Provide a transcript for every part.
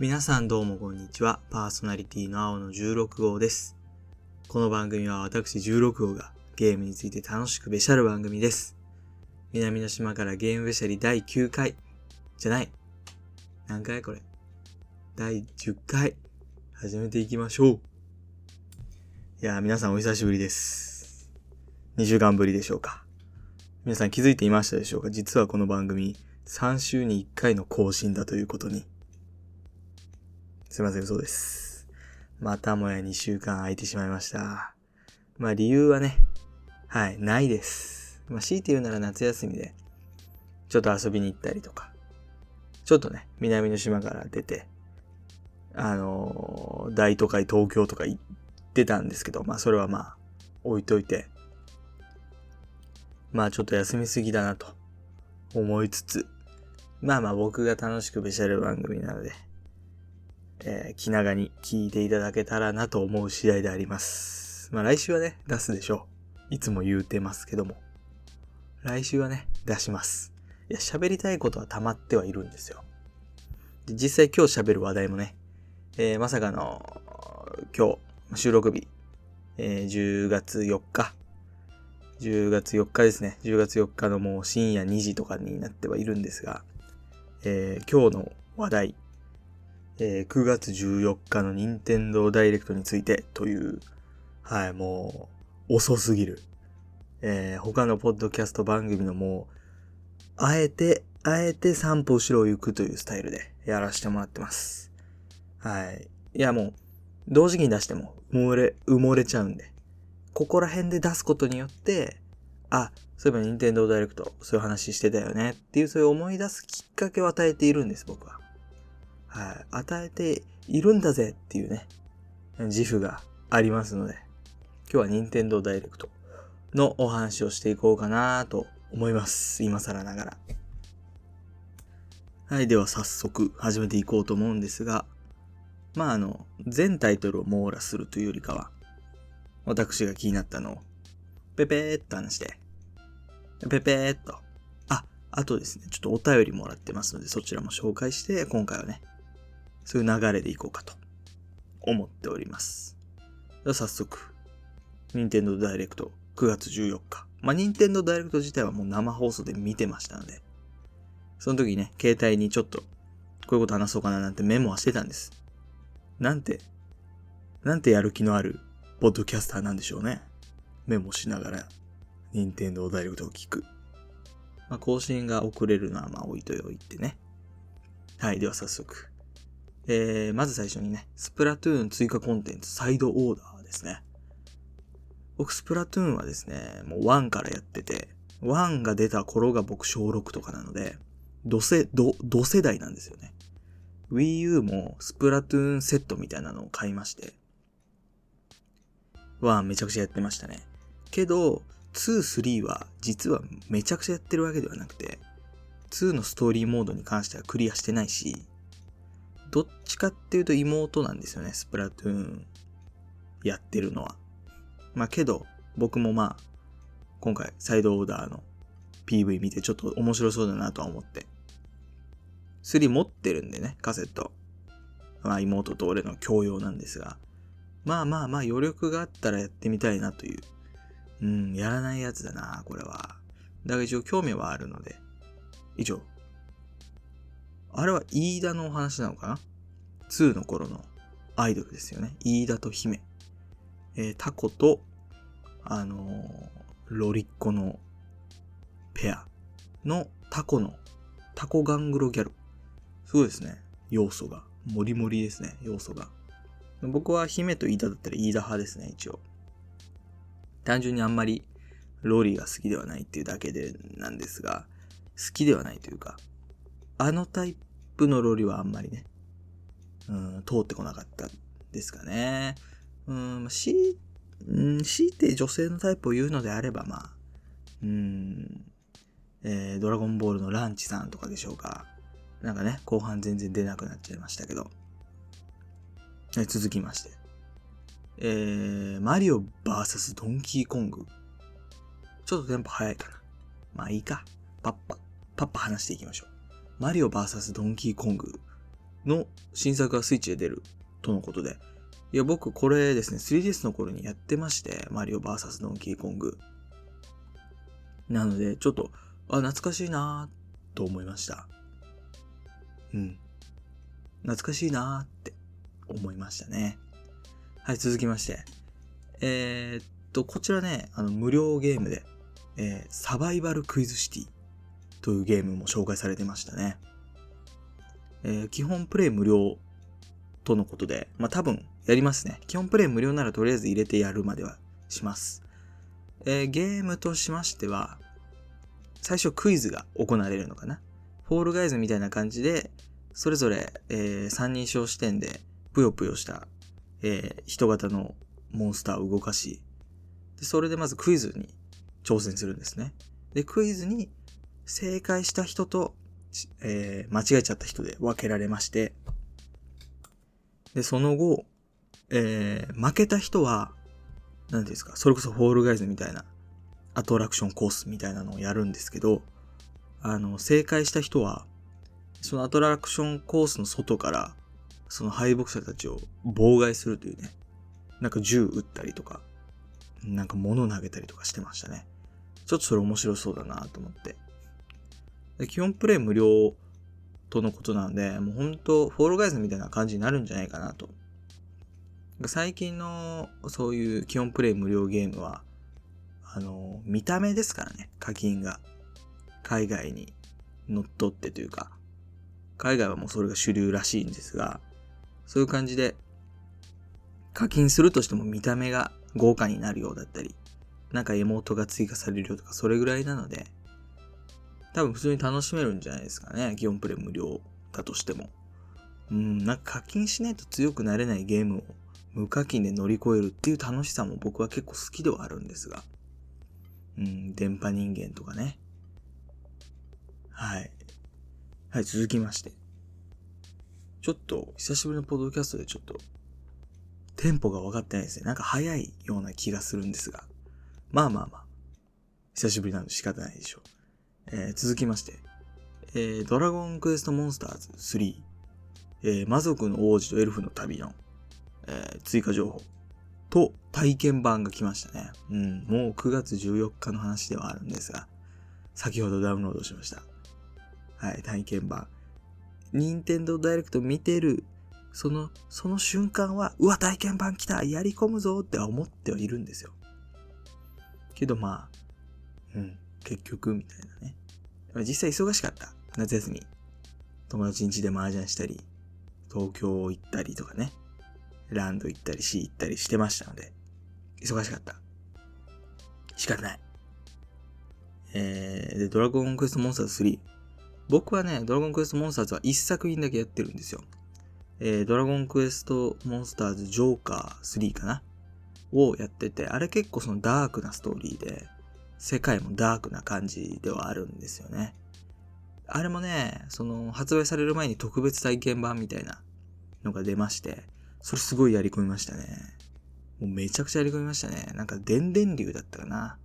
皆さんどうもこんにちは。パーソナリティの青の16号です。この番組は私16号がゲームについて楽しくべしゃる番組です。南の島からゲームべしゃり第9回。じゃない。何回これ。第10回。始めていきましょう。いやー皆さんお久しぶりです。2週間ぶりでしょうか。皆さん気づいていましたでしょうか実はこの番組3週に1回の更新だということに。すいません、そうです。またもや2週間空いてしまいました。まあ理由はね、はい、ないです。まあ強いて言うなら夏休みで、ちょっと遊びに行ったりとか、ちょっとね、南の島から出て、あのー大都会東京とか行ってたんですけど、まあそれはまあ置いといて、まあちょっと休みすぎだなと思いつつ、まあまあ僕が楽しくべしゃる番組なので、えー気長に聞いていただけたらなと思う次第であります。まあ来週はね、出すでしょう。いつも言うてますけども。来週はね、出します。いや、喋りたいことは溜まってはいるんですよ。で実際今日喋る話題もね、えーまさかの、今日、収録日、えー10月4日、10月4日ですね。10月4日のもう深夜2時とかになってはいるんですが、えー今日の話題、えー9月14日の任天堂ダイレクトについてという、はい、もう、遅すぎる。えー他のポッドキャスト番組のもう、あえて、あえて3歩後ろを行くというスタイルでやらせてもらってます。はい。いやもう、同時期に出しても埋もれ、埋もれちゃうんで、ここら辺で出すことによって、あ、そういえば任天堂ダイレクト、そういう話してたよねっていう、そういう思い出すきっかけを与えているんです、僕は。はい。与えているんだぜっていうね、自負がありますので、今日は任天堂ダイレクトのお話をしていこうかなと思います。今更ながら。はい。では早速始めていこうと思うんですが、まああの、全タイトルを網羅するというよりかは、私が気になったのを、ペペーっと話して、ペペーっと。あ、あとですね、ちょっとお便りもらってますので、そちらも紹介して、今回はね、そういう流れでいこうかと思っております。では早速、任天堂ダイレクト9月14日。まあ、任天堂ダイレクト自体はもう生放送で見てましたので、その時ね、携帯にちょっと、こういうこと話そうかななんてメモはしてたんです。なんて、なんてやる気のある、ポッドキャスターなんでしょうね。メモしながら、任天堂ダイレクトを聞く。まあ、更新が遅れるのはまあ置いといてね。はい、では早速。えー、まず最初にね、スプラトゥーン追加コンテンツサイドオーダーですね。僕、スプラトゥーンはですね、もう1からやってて、1が出た頃が僕小6とかなので、同世、同、同世代なんですよね。Wii U もスプラトゥーンセットみたいなのを買いまして、1めちゃくちゃやってましたね。けど、2、3は実はめちゃくちゃやってるわけではなくて、2のストーリーモードに関してはクリアしてないし、どっちかっていうと妹なんですよね、スプラトゥーンやってるのは。まあけど、僕もまあ、今回サイドオーダーの PV 見てちょっと面白そうだなとは思って。3持ってるんでね、カセット。まあ妹と俺の共用なんですが。まあまあまあ余力があったらやってみたいなという。うん、やらないやつだな、これは。だが一応興味はあるので。以上。あれは飯田のお話なのかな ?2 の頃のアイドルですよね。飯田と姫。えータコと、あのーロリッコのペアのタコの、タコガングロギャル。すごいですね。要素が。もりもりですね、要素が。僕は姫と飯田だったら飯田派ですね、一応。単純にあんまりロリが好きではないっていうだけでなんですが、好きではないというか、あのタイプのロリはあんまりね、うん、通ってこなかったですかね。うん、し、うん、強いて女性のタイプを言うのであれば、まあ、うん、えー、ドラゴンボールのランチさんとかでしょうか。なんかね、後半全然出なくなっちゃいましたけど。え続きまして。えー、マリオ VS ドンキーコング。ちょっとテンポ早いかな。まあいいか。パッパ、パッパ話していきましょう。マリオ VS ドンキーコングの新作がスイッチで出るとのことで。いや、僕これですね、3DS の頃にやってまして、マリオ VS ドンキーコング。なので、ちょっと、あ、懐かしいなぁと思いました。うん。懐かしいなぁって思いましたね。はい、続きまして。えー、っと、こちらね、あの、無料ゲームで、えー、サバイバルクイズシティというゲームも紹介されてましたね。えー、基本プレイ無料とのことで、まあ、多分やりますね。基本プレイ無料ならとりあえず入れてやるまではします。えー、ゲームとしましては、最初クイズが行われるのかな。フォールガイズみたいな感じで、それぞれ、えー、三人称視点で、ぷよぷよした、えー、人型のモンスターを動かし、でそれでまずクイズに挑戦するんですね。で、クイズに正解した人と、えー、間違えちゃった人で分けられまして、で、その後、えー、負けた人は、何ですか、それこそフォールガイズみたいな、アトラクションコースみたいなのをやるんですけど、あの、正解した人は、そのアトラクションコースの外から、その敗北者たちを妨害するというね、なんか銃撃ったりとか、なんか物投げたりとかしてましたね。ちょっとそれ面白そうだなと思って。で基本プレイ無料とのことなんで、もうほんと、フォールガイズみたいな感じになるんじゃないかなと。最近のそういう基本プレイ無料ゲームは、あの、見た目ですからね、課金が。海外に乗っ取ってというか、海外はもうそれが主流らしいんですが、そういう感じで、課金するとしても見た目が豪華になるようだったり、なんかエモートが追加されるよとか、それぐらいなので、多分普通に楽しめるんじゃないですかね。基本プレイ無料だとしても。うん、なんか課金しないと強くなれないゲームを無課金で乗り越えるっていう楽しさも僕は結構好きではあるんですが。うん、電波人間とかね。はい。はい、続きまして。ちょっと、久しぶりのポッドキャストでちょっと、テンポが分かってないですね。なんか早いような気がするんですが。まあまあまあ。久しぶりなので仕方ないでしょう。えー、続きまして。えー、ドラゴンクエストモンスターズ3。えー、魔族の王子とエルフの旅の、え、追加情報と体験版が来ましたね。うん、もう9月14日の話ではあるんですが、先ほどダウンロードしました。はい、体験版。任天堂ダイレクト見てる、その、その瞬間は、うわ、体験版来たやり込むぞって思ってはいるんですよ。けどまあ、うん、結局、みたいなね。実際忙しかった。夏休み。友達ん家で麻雀したり、東京行ったりとかね。ランド行ったり、シー行ったりしてましたので、忙しかった。仕方ない。えー、で、ドラゴンクエストモンスターズ3。僕はね、ドラゴンクエストモンスターズは1作品だけやってるんですよ。えー、ドラゴンクエストモンスターズジョーカー3かな？をやってて、あれ結構そのダークなストーリーで、世界もダークな感じではあるんですよね。あれもね、その発売される前に特別体験版みたいなのが出まして、それすごいやり込みましたね。もうめちゃくちゃやり込みましたね。なんか電電竜だったかな。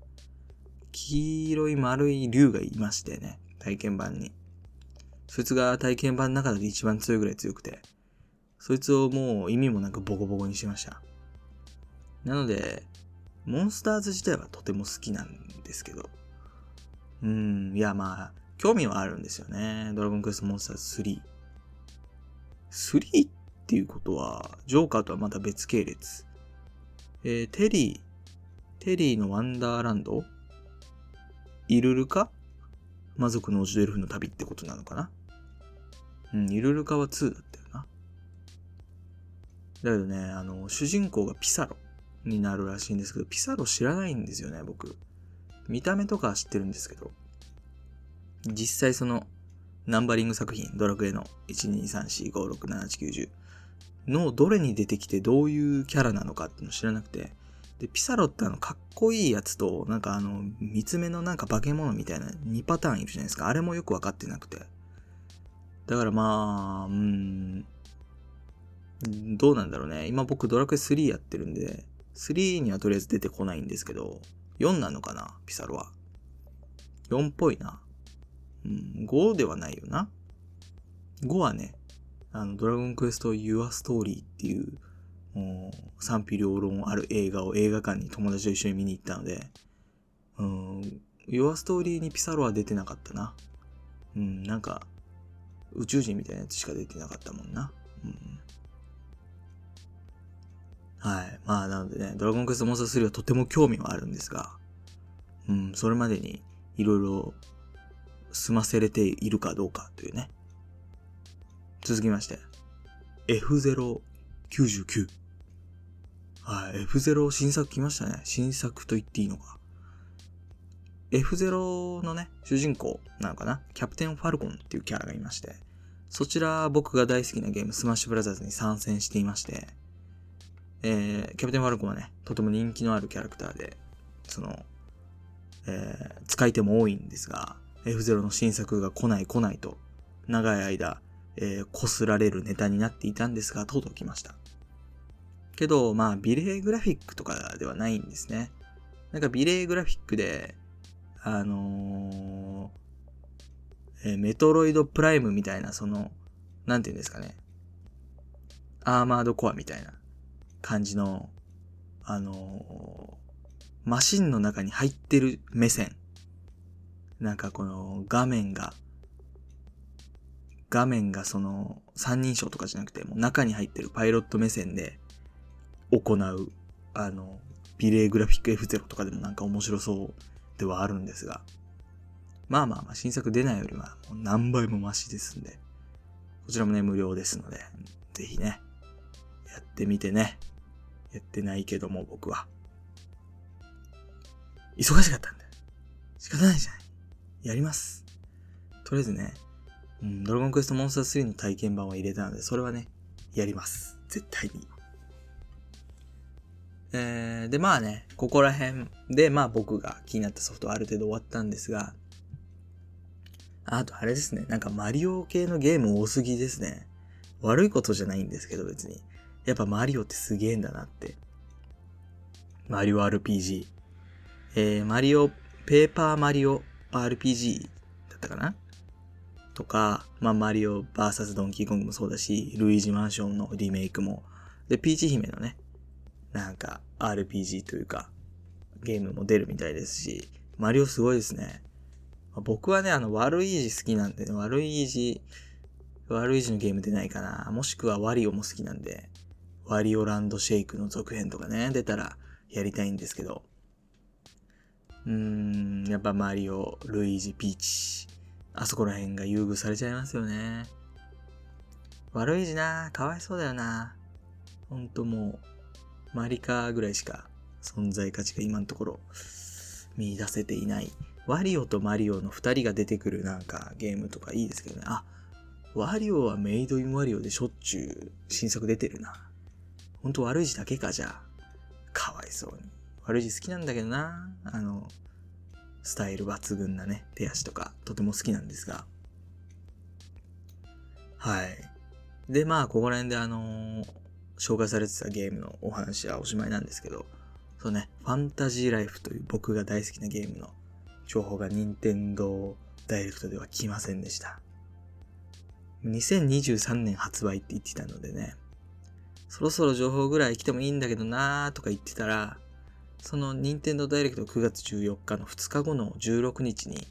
黄色い丸い竜がいましてね、体験版に。そいつが体験版の中で一番強いぐらい強くて、そいつをもう意味もなくボコボコにしました。なので、モンスターズ自体はとても好きなんですけど、うん、いやまあ、興味はあるんですよね。ドラゴンクエストモンスターズ3。3っていうことは、ジョーカーとはまた別系列。えー、テリー、テリーのワンダーランド？イルルカ？魔族の王子とエルフの旅ってことなのかな？うん、イルルカは2だったよな。だけどね、あの、主人公がピサロになるらしいんですけど、ピサロ知らないんですよね、僕。見た目とかは知ってるんですけど、実際その、ナンバリング作品、ドラクエの12345678910のどれに出てきてどういうキャラなのかっていうのを知らなくて、で、ピサロってあの、かっこいいやつと、なんかあの、三つ目のなんか化け物みたいな2パターンいるじゃないですか。あれもよくわかってなくて。だからまあ、うーん、どうなんだろうね。今僕ドラクエ3やってるんで、3にはとりあえず出てこないんですけど、4なのかなピサロは。4っぽいな。うん、5ではないよな。5はね、あの、ドラゴンクエスト Your Story っていう、もう、賛否両論ある映画を映画館に友達と一緒に見に行ったので、うん、Your Story にピサロは出てなかったな。うん、なんか、宇宙人みたいなやつしか出てなかったもんな。うん。はい。まあ、なのでね、ドラゴンクエストモンスター3はとても興味はあるんですが、うん、それまでにいろいろ済ませれているかどうかというね。続きまして、F099。はい、F0 新作来ましたね。新作と言っていいのか。F0 のね、主人公なのかなキャプテンファルコンっていうキャラがいまして、そちら僕が大好きなゲームスマッシュブラザーズに参戦していまして、えー、キャプテンファルコンはね、とても人気のあるキャラクターで、その、えー、使い手も多いんですが、F0 の新作が来ない来ないと、長い間、えー、擦られるネタになっていたんですが、とうとう来ました。けど、まあ、美麗グラフィックとかではないんですね。なんか美麗グラフィックで、あのー、えー、メトロイドプライムみたいな、その、なんて言うんですかね。アーマードコアみたいな感じの、あのー、マシンの中に入ってる目線。なんかこの画面が、画面がその三人称とかじゃなくて、もう中に入ってるパイロット目線で行う、あの、美麗グラフィック F0 とかでもなんか面白そうではあるんですが、まあまあまあ、新作出ないよりはもう何倍もマシですんで、こちらもね、無料ですので、ぜひね、やってみてね。やってないけども、僕は。忙しかったんで。仕方ないじゃない。やります。とりあえずね、うん、ドラゴンクエストモンスター3の体験版は入れたので、それはね、やります。絶対に。えー、で、まあね、ここら辺で、まあ僕が気になったソフトはある程度終わったんですが、あとあれですね、なんかマリオ系のゲーム多すぎですね。悪いことじゃないんですけど別に。やっぱマリオってすげえんだなって。マリオ RPG。えー、マリオ、ペーパーマリオ RPG だったかな？とか、まあ、マリオ VS ドンキーコングもそうだし、ルイージマンションのリメイクも、で、ピーチ姫のね、なんか RPG というか、ゲームも出るみたいですし、マリオすごいですね。僕はね、あの、悪い字好きなんで、ね、悪い字、悪い字のゲーム出ないかな。もしくはワリオも好きなんで、ワリオランドシェイクの続編とかね、出たらやりたいんですけど。うーん、やっぱマリオ、ルイージ、ピーチ。あそこら辺が優遇されちゃいますよね。悪い字な、かわいそうだよな。ほんともう、マリカーぐらいしか存在価値が今のところ見出せていない。ワリオとマリオの2人が出てくるなんかゲームとかいいですけどね。あ、ワリオはメイドインワリオでしょっちゅう新作出てるな。ほんと悪い字だけかじゃあ。かわいそうに。悪い字好きなんだけどな。あの、スタイル抜群なね、手足とかとても好きなんですが。はい。で、まあ、ここら辺であのー、紹介されてたゲームのお話はおしまいなんですけど、そうね、ファンタジーライフという僕が大好きなゲームの情報が任天堂ダイレクトでは来ませんでした。2023年発売って言ってたのでね、そろそろ情報ぐらい来てもいいんだけどなーとか言ってたら、その任天堂ダイレクト9月14日の2日後の16日に、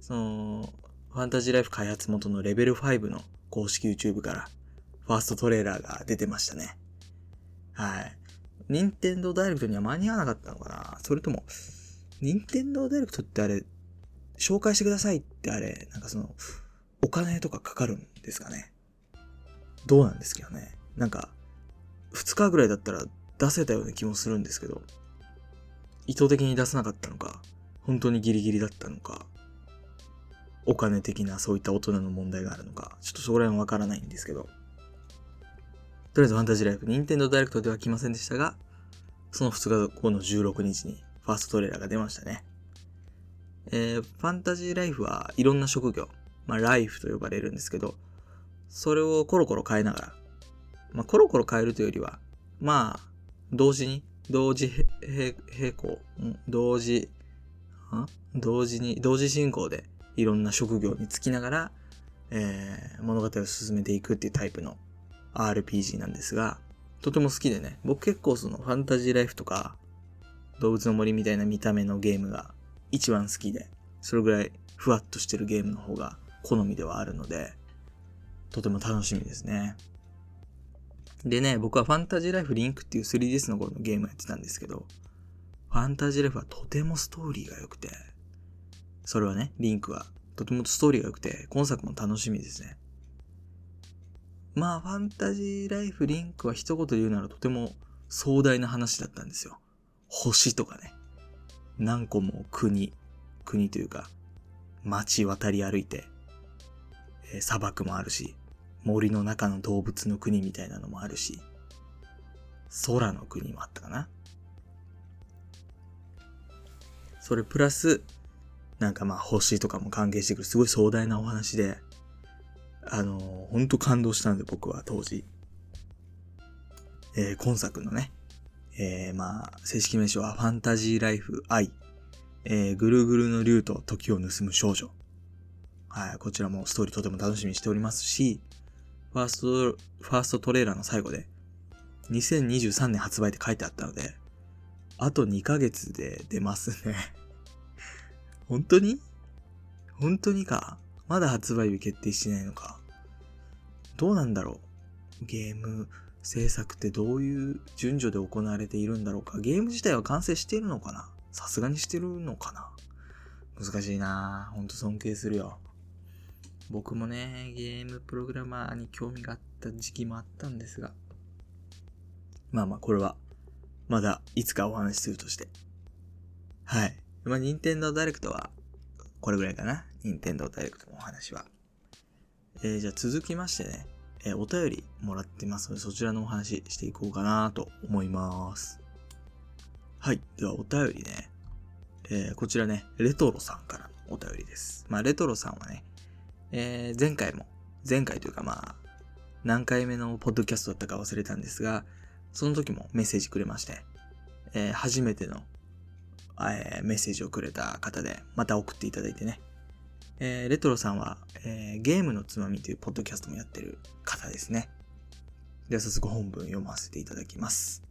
その、ファンタジーライフ開発元のレベル5の公式 YouTube からファーストトレーラーが出てましたね。はい。任天堂ダイレクトには間に合わなかったのかなそれとも、任天堂ダイレクトってあれ、紹介してくださいってあれ、なんかその、お金とかかかるんですかねどうなんですけどね。なんか、2日ぐらいだったら出せたような気もするんですけど、意図的に出さなかったのか、本当にギリギリだったのか、お金的なそういった大人の問題があるのか、ちょっとそこら辺わからないんですけど、とりあえずファンタジーライフ、任天堂ダイレクトでは来ませんでしたが、その2日後の16日にファーストトレーラーが出ましたね。えー、ファンタジーライフはいろんな職業、まあライフと呼ばれるんですけど、それをコロコロ変えながら、まあコロコロ変えるというよりは、まあ、同時に、同時並行、同時、同時に、同時進行でいろんな職業に就きながら、えー、物語を進めていくっていうタイプの RPG なんですが、とても好きでね、僕結構そのファンタジーライフとか、動物の森みたいな見た目のゲームが一番好きで、それぐらいふわっとしてるゲームの方が好みではあるので、とても楽しみですね。でね、僕はファンタジーライフリンクっていう 3DS の頃のゲームやってたんですけど、ファンタジーライフはとてもストーリーが良くて、それはね、リンクはとてもストーリーが良くて、今作も楽しみですね。まあ、ファンタジーライフリンクは一言で言うならとても壮大な話だったんですよ。星とかね。何個も国、国というか、街渡り歩いて、えー、砂漠もあるし、森の中の動物の国みたいなのもあるし、空の国もあったかな。それプラス、なんかまあ星とかも関係してくるすごい壮大なお話で、あのー、ほんと感動したので僕は当時。えー、今作のね、えー、まあ、正式名称はファンタジーライフ愛、えー、ぐるぐるの竜と時を盗む少女。はい、こちらもストーリーとても楽しみにしておりますし、ファースト、ファーストトレーラーの最後で、2023年発売って書いてあったので、あと2ヶ月で出ますね。本当に？本当にか？まだ発売日決定してないのか？どうなんだろう？ゲーム制作ってどういう順序で行われているんだろうか？ゲーム自体は完成しているのかな？さすがにしてるのかな？難しいな。ほんと尊敬するよ。僕もね、ゲームプログラマーに興味があった時期もあったんですが。まあまあ、これは、まだいつかお話しするとして。はい。まあ、任天堂ダイレクトは、これぐらいかな。任天堂ダイレクトのお話は。えー、じゃあ続きましてね、えー、お便りもらってますので、そちらのお話していこうかなと思います。はい。では、お便りね。えー、こちらね、レトロさんからお便りです。まあ、レトロさんはね、えー、前回も、前回というかまあ、何回目のポッドキャストだったか忘れたんですが、その時もメッセージくれまして、えー、初めての、えー、メッセージをくれた方で、また送っていただいてね。えー、レトロさんは、えー、ゲームのつまみというポッドキャストもやってる方ですね。では早速本文読ませていただきます。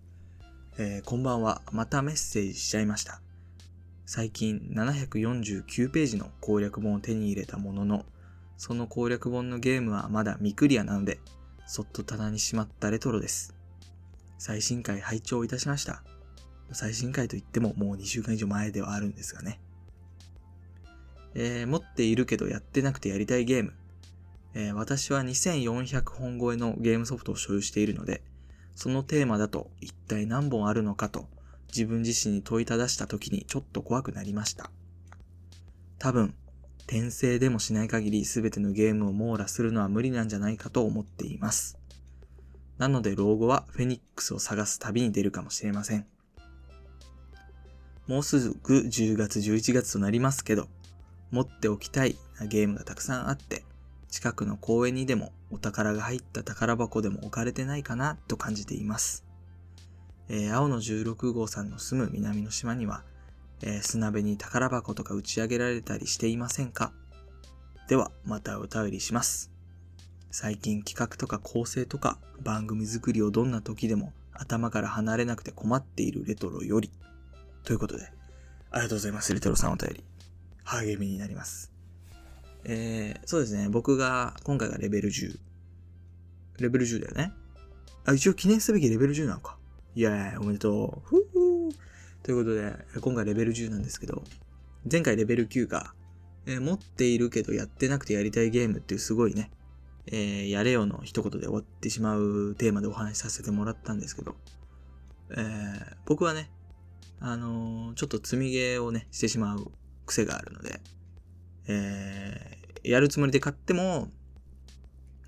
えー、こんばんは。またメッセージしちゃいました。最近749ページの攻略本を手に入れたものの、その攻略本のゲームはまだ未クリアなので、そっと棚にしまったレトロです。最新回拝聴いたしました。最新回といってももう2週間以上前ではあるんですがね。えー、持っているけどやってなくてやりたいゲーム。えー、私は2400本超えのゲームソフトを所有しているので、そのテーマだと一体何本あるのかと自分自身に問いただした時にちょっと怖くなりました。多分、転生でもしない限り全てのゲームを網羅するのは無理なんじゃないかと思っています。なので老後はフェニックスを探す旅に出るかもしれません。もうすぐ10月11月となりますけど、持っておきたいなゲームがたくさんあって、近くの公園にでもお宝が入った宝箱でも置かれてないかなと感じています。えー、青の16号さんの住む南の島にはえー、砂辺に宝箱とか打ち上げられたりしていませんか？では、またお便りします。最近企画とか構成とか番組作りをどんな時でも頭から離れなくて困っているレトロより。ということで、ありがとうございます。レトロさんお便り。励みになります。えー、そうですね。僕が、今回がレベル10。レベル10だよね。あ、一応記念すべきレベル10なのか。いやー、おめでとう。ふということで、今回レベル10なんですけど、前回レベル9が、えー、持っているけどやってなくてやりたいゲームっていうすごいね、えー、やれよの一言で終わってしまうテーマでお話しさせてもらったんですけど、えー、僕はね、あのー、ちょっと積みゲーをね、してしまう癖があるので、えー、やるつもりで買っても、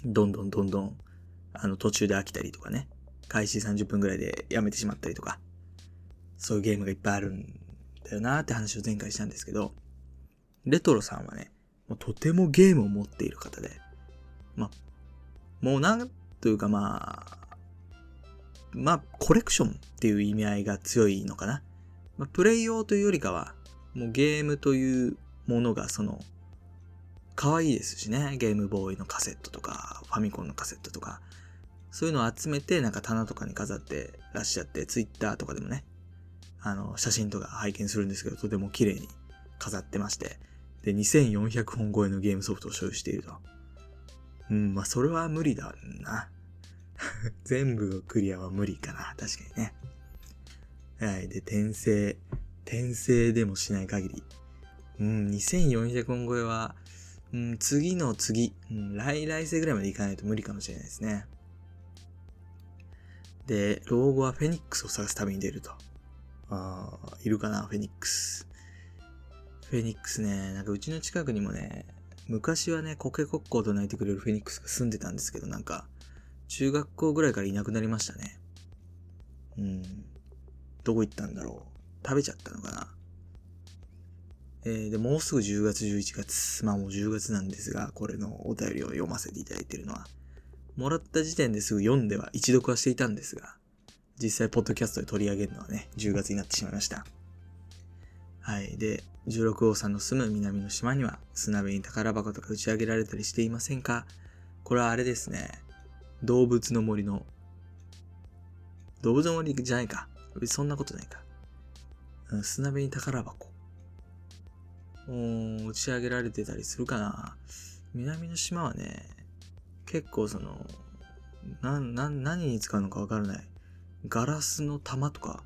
どんどんどんどん、あの、途中で飽きたりとかね、開始30分ぐらいでやめてしまったりとか、そういうゲームがいっぱいあるんだよなって話を前回したんですけど、レトロさんはね、もうとてもゲームを持っている方で、まあ、もうなんというかまあ、まあ、コレクションっていう意味合いが強いのかな。まあ、プレイ用というよりかは、もうゲームというものがその、可愛いですしね。ゲームボーイのカセットとか、ファミコンのカセットとか。そういうのを集めて、なんか棚とかに飾ってらっしゃって、ツイッターとかでもね、あの、写真とか拝見するんですけど、とても綺麗に飾ってまして。で、2400本超えのゲームソフトを所有していると。うん、まあ、それは無理だな。全部クリアは無理かな。確かにね。はい。で、転生。転生でもしない限り。うん、2400本超えは、うん、次の次、うん、来来世ぐらいまでいかないと無理かもしれないですね。で、老後はフェニックスを探す旅に出ると。ああ、いるかな、フェニックス。フェニックスね、なんかうちの近くにもね、昔はね、コケコッコーと泣いてくれるフェニックスが住んでたんですけど、なんか、中学校ぐらいからいなくなりましたね。うん。どこ行ったんだろう。食べちゃったのかな。えー、で、もうすぐ10月、11月。まあもう10月なんですが、これのお便りを読ませていただいてるのは、もらった時点ですぐ読んでは一読はしていたんですが、実際、ポッドキャストで取り上げるのはね、10月になってしまいました。はい。で、16号さんの住む南の島には砂辺に宝箱とか打ち上げられたりしていませんか？これはあれですね。動物の森の、動物の森じゃないか。そんなことないか。砂辺に宝箱。うん打ち上げられてたりするかな。南の島はね、結構その、な、な、何に使うのかわからない。ガラスの玉とか、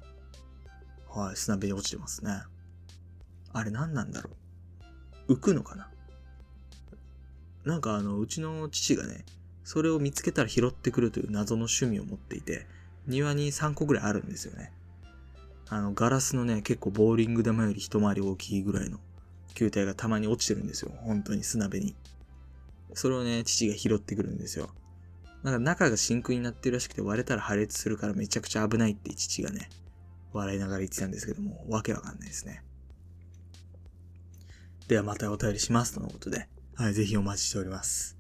はい、砂辺に落ちてますね。あれ何なんだろう？浮くのかな？なんかあの、うちの父がね、それを見つけたら拾ってくるという謎の趣味を持っていて、庭に3個ぐらいあるんですよね。あの、ガラスのね、結構ボーリング玉より一回り大きいぐらいの球体がたまに落ちてるんですよ。本当に砂辺に。それをね、父が拾ってくるんですよ。なんか中が真空になってるらしくて割れたら破裂するからめちゃくちゃ危ないって父がね、笑いながら言ってたんですけども、わけわかんないですね。ではまたお便りしますとのことで、はい、ぜひお待ちしております。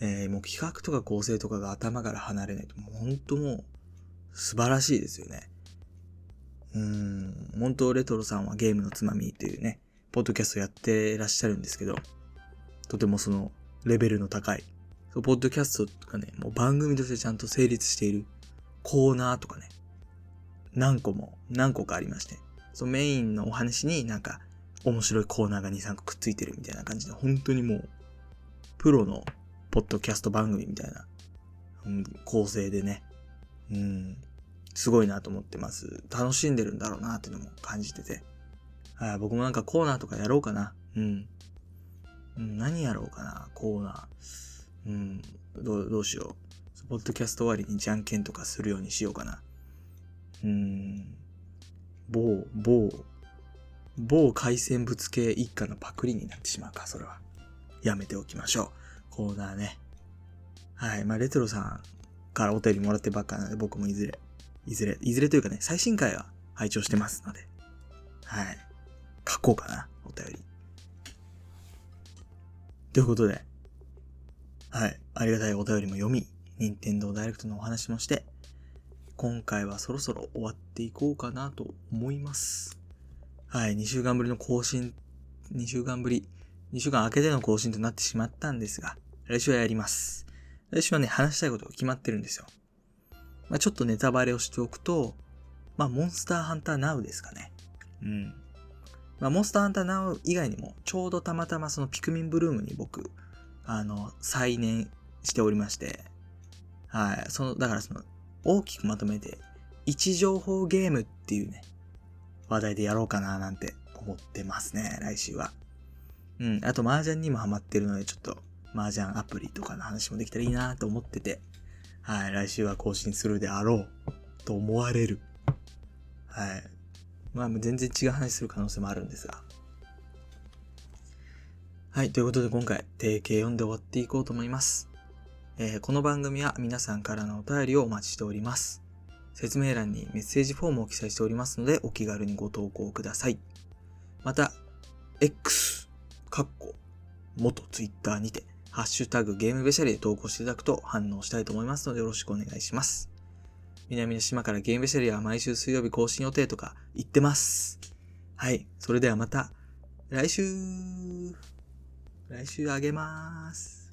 えー、もう企画とか構成とかが頭から離れないと、もう本当もう素晴らしいですよね。うーん、本当レトロさんはゲームのつまみというね、ポッドキャストやってらっしゃるんですけど、とてもそのレベルの高い、そうポッドキャストとかね、もう番組としてちゃんと成立しているコーナーとかね、何個も、何個かありまして、そうメインのお話になんか面白いコーナーが2、3個くっついてるみたいな感じで、本当にもう、プロのポッドキャスト番組みたいな、うん、構成でね、うん、すごいなと思ってます。楽しんでるんだろうなっていうのも感じてて。はい、僕もなんかコーナーとかやろうかな。うん。うん、何やろうかな、コーナー。うん、どう、どうしよう。ポッドキャスト終わりにじゃんけんとかするようにしようかな。うん、某、某、某海鮮物系一家のパクリになってしまうか、それは。やめておきましょう。コーナーね。はい。まあ、レトロさんからお便りもらってばっかなので、僕もいずれ、いずれ、いずれというかね、最新回は拝聴してますので、はい。書こうかな、お便り。ということで、はい。ありがたいお便りも読み、任天堂ダイレクトのお話もして、今回はそろそろ終わっていこうかなと思います。はい、2週間ぶりの更新、2週間ぶり、2週間空けての更新となってしまったんですが、来週はやります。来週はね、話したいことが決まってるんですよ。まあ、ちょっとネタバレをしておくと、まあ、モンスターハンターナウですかね。うん。まあ、モンスターハンターナウ以外にも、ちょうどたまたまそのピクミンブルームに僕、あの、再燃しておりまして、はい。その、だからその、大きくまとめて、位置情報ゲームっていうね、話題でやろうかななんて思ってますね、来週は。うん、あと麻雀にもハマってるので、ちょっと麻雀アプリとかの話もできたらいいなと思ってて、はい、来週は更新するであろうと思われる。はい。まあ、全然違う話する可能性もあるんですが。はい、ということで今回、定型読んで終わっていこうと思います。えー、この番組は皆さんからのお便りをお待ちしております。説明欄にメッセージフォームを記載しておりますので、お気軽にご投稿ください。また、X、かっこ、元 Twitter にて、ハッシュタグゲームベシャリで投稿していただくと反応したいと思いますのでよろしくお願いします。南の島からゲームベシャリは毎週水曜日更新予定とか言ってます。はい。それではまた来週来週あげます。